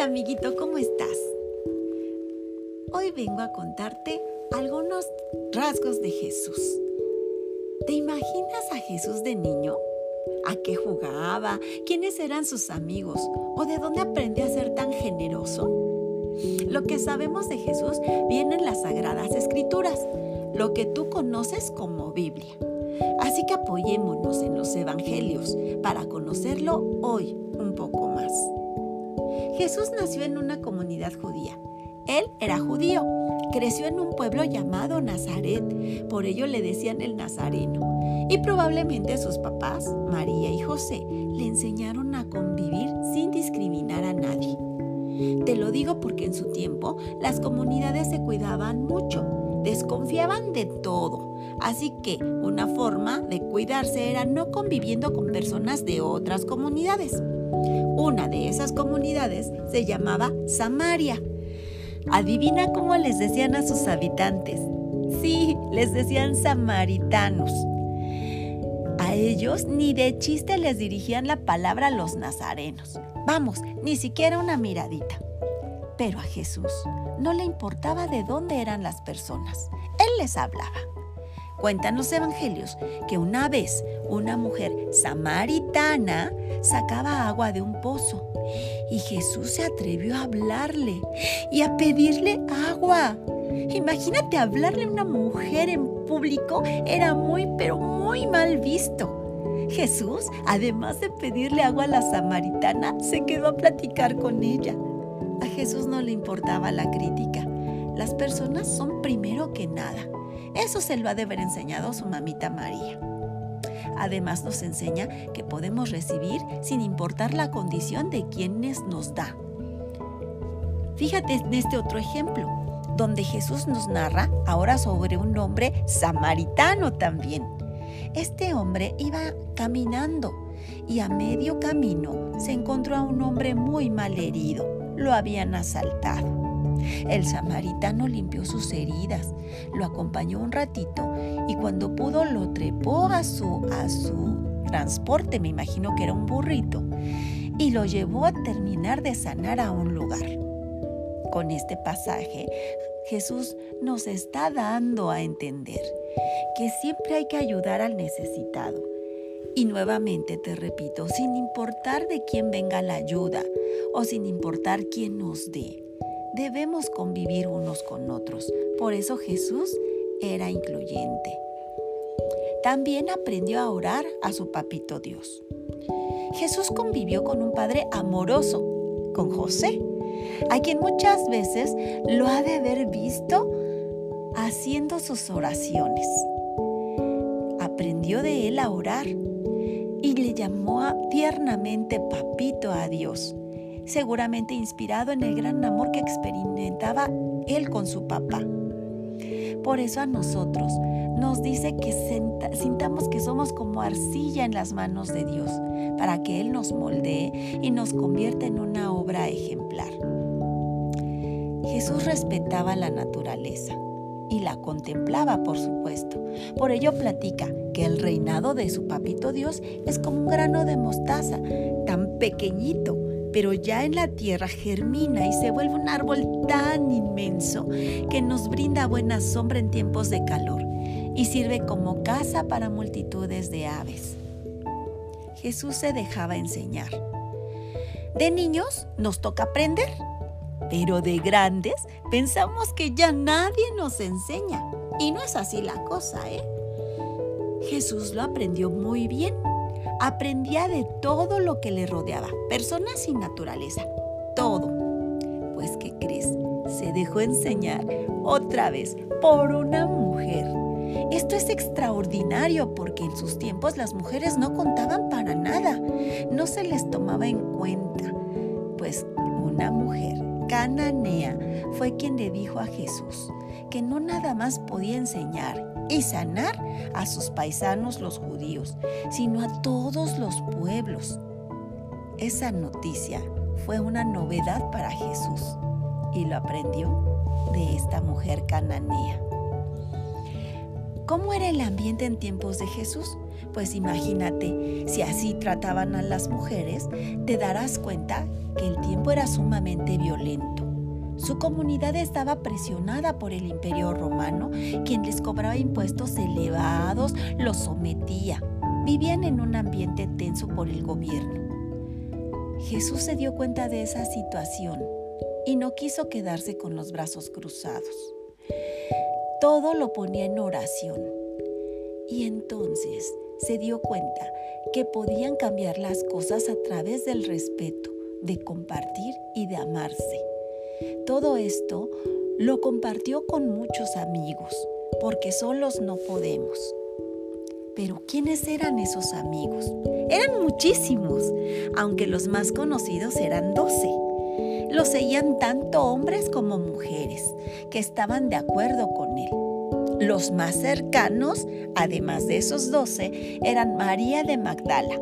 Hola amiguito, ¿cómo estás? Hoy vengo a contarte algunos rasgos de Jesús. ¿Te imaginas a Jesús de niño? ¿A qué jugaba? ¿Quiénes eran sus amigos? ¿O de dónde aprendió a ser tan generoso? Lo que sabemos de Jesús viene en las Sagradas Escrituras, lo que tú conoces como Biblia. Así que apoyémonos en los Evangelios para conocerlo hoy un poco más. Jesús nació en una comunidad judía. Él era judío. Creció en un pueblo llamado Nazaret, por ello le decían el Nazareno. Y probablemente sus papás, María y José, le enseñaron a convivir sin discriminar a nadie. Te lo digo porque en su tiempo las comunidades se cuidaban mucho, desconfiaban de todo. Así que una forma de cuidarse era no conviviendo con personas de otras comunidades. Una de esas comunidades se llamaba Samaria. Adivina cómo les decían a sus habitantes. Sí, les decían samaritanos. A ellos ni de chiste les dirigían la palabra los nazarenos. Vamos, ni siquiera una miradita. Pero a Jesús no le importaba de dónde eran las personas. Él les hablaba. Cuentan los evangelios que una vez una mujer samaritana sacaba agua de un pozo y Jesús se atrevió a hablarle y a pedirle agua. Imagínate hablarle a una mujer en público era muy pero muy mal visto. Jesús, además de pedirle agua a la samaritana, se quedó a platicar con ella. A Jesús no le importaba la crítica. Las personas son primero que nada. Eso se lo ha de haber enseñado su mamita María. Además nos enseña que podemos recibir sin importar la condición de quienes nos da. Fíjate en este otro ejemplo, donde Jesús nos narra ahora sobre un hombre samaritano también. Este hombre iba caminando y a medio camino se encontró a un hombre muy mal herido. Lo habían asaltado. El samaritano limpió sus heridas, lo acompañó un ratito y cuando pudo lo trepó a su, a su transporte, me imagino que era un burrito, y lo llevó a terminar de sanar a un lugar. Con este pasaje, Jesús nos está dando a entender que siempre hay que ayudar al necesitado. Y nuevamente te repito, sin importar de quién venga la ayuda o sin importar quién nos dé debemos convivir unos con otros. Por eso Jesús era incluyente. También aprendió a orar a su papito Dios. Jesús convivió con un padre amoroso, con José, a quien muchas veces lo ha de haber visto haciendo sus oraciones. Aprendió de él a orar y le llamó tiernamente papito a Dios seguramente inspirado en el gran amor que experimentaba él con su papá. Por eso a nosotros nos dice que sintamos que somos como arcilla en las manos de Dios, para que Él nos moldee y nos convierta en una obra ejemplar. Jesús respetaba la naturaleza y la contemplaba, por supuesto. Por ello platica que el reinado de su papito Dios es como un grano de mostaza, tan pequeñito, pero ya en la tierra germina y se vuelve un árbol tan inmenso que nos brinda buena sombra en tiempos de calor y sirve como casa para multitudes de aves. Jesús se dejaba enseñar. De niños nos toca aprender, pero de grandes pensamos que ya nadie nos enseña. Y no es así la cosa, ¿eh? Jesús lo aprendió muy bien Aprendía de todo lo que le rodeaba, personas y naturaleza, todo. Pues, ¿qué crees? Se dejó enseñar otra vez por una mujer. Esto es extraordinario porque en sus tiempos las mujeres no contaban para nada, no se les tomaba en cuenta. Pues una mujer cananea fue quien le dijo a Jesús que no nada más podía enseñar y sanar a sus paisanos los judíos, sino a todos los pueblos. Esa noticia fue una novedad para Jesús y lo aprendió de esta mujer cananea. ¿Cómo era el ambiente en tiempos de Jesús? Pues imagínate, si así trataban a las mujeres, te darás cuenta que el tiempo era sumamente violento. Su comunidad estaba presionada por el imperio romano, quien les cobraba impuestos elevados, los sometía. Vivían en un ambiente tenso por el gobierno. Jesús se dio cuenta de esa situación y no quiso quedarse con los brazos cruzados. Todo lo ponía en oración. Y entonces se dio cuenta que podían cambiar las cosas a través del respeto, de compartir y de amarse. Todo esto lo compartió con muchos amigos, porque solos no podemos. Pero ¿quiénes eran esos amigos? Eran muchísimos, aunque los más conocidos eran doce. Lo seguían tanto hombres como mujeres, que estaban de acuerdo con él. Los más cercanos, además de esos doce, eran María de Magdala,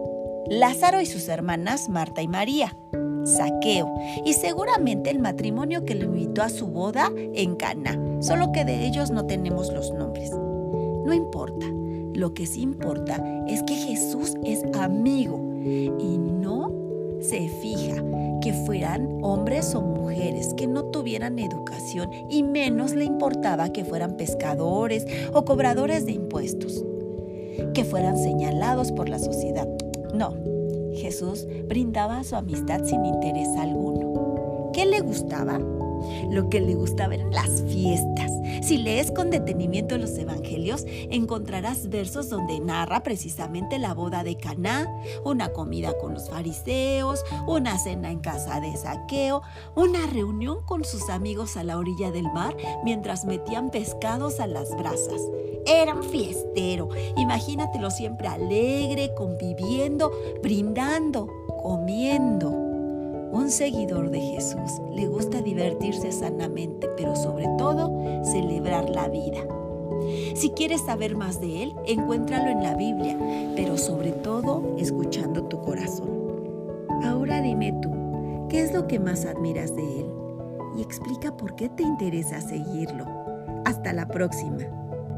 Lázaro y sus hermanas Marta y María, Saqueo y seguramente el matrimonio que lo invitó a su boda en Cana, solo que de ellos no tenemos los nombres. No importa, lo que sí importa es que Jesús es amigo y no se fija que fueran hombres o mujeres, que no tuvieran educación y menos le importaba que fueran pescadores o cobradores de impuestos, que fueran señalados por la sociedad. Jesús brindaba su amistad sin interés alguno. ¿Qué le gustaba? Lo que le gustaba eran las fiestas. Si lees con detenimiento los evangelios, encontrarás versos donde narra precisamente la boda de Caná, una comida con los fariseos, una cena en casa de Saqueo, una reunión con sus amigos a la orilla del mar mientras metían pescados a las brasas. Era un fiestero. Imagínatelo siempre alegre, conviviendo, brindando, comiendo. Un seguidor de Jesús le gusta divertirse sanamente, pero sobre todo celebrar la vida. Si quieres saber más de Él, encuéntralo en la Biblia, pero sobre todo escuchando tu corazón. Ahora dime tú, ¿qué es lo que más admiras de Él? Y explica por qué te interesa seguirlo. Hasta la próxima.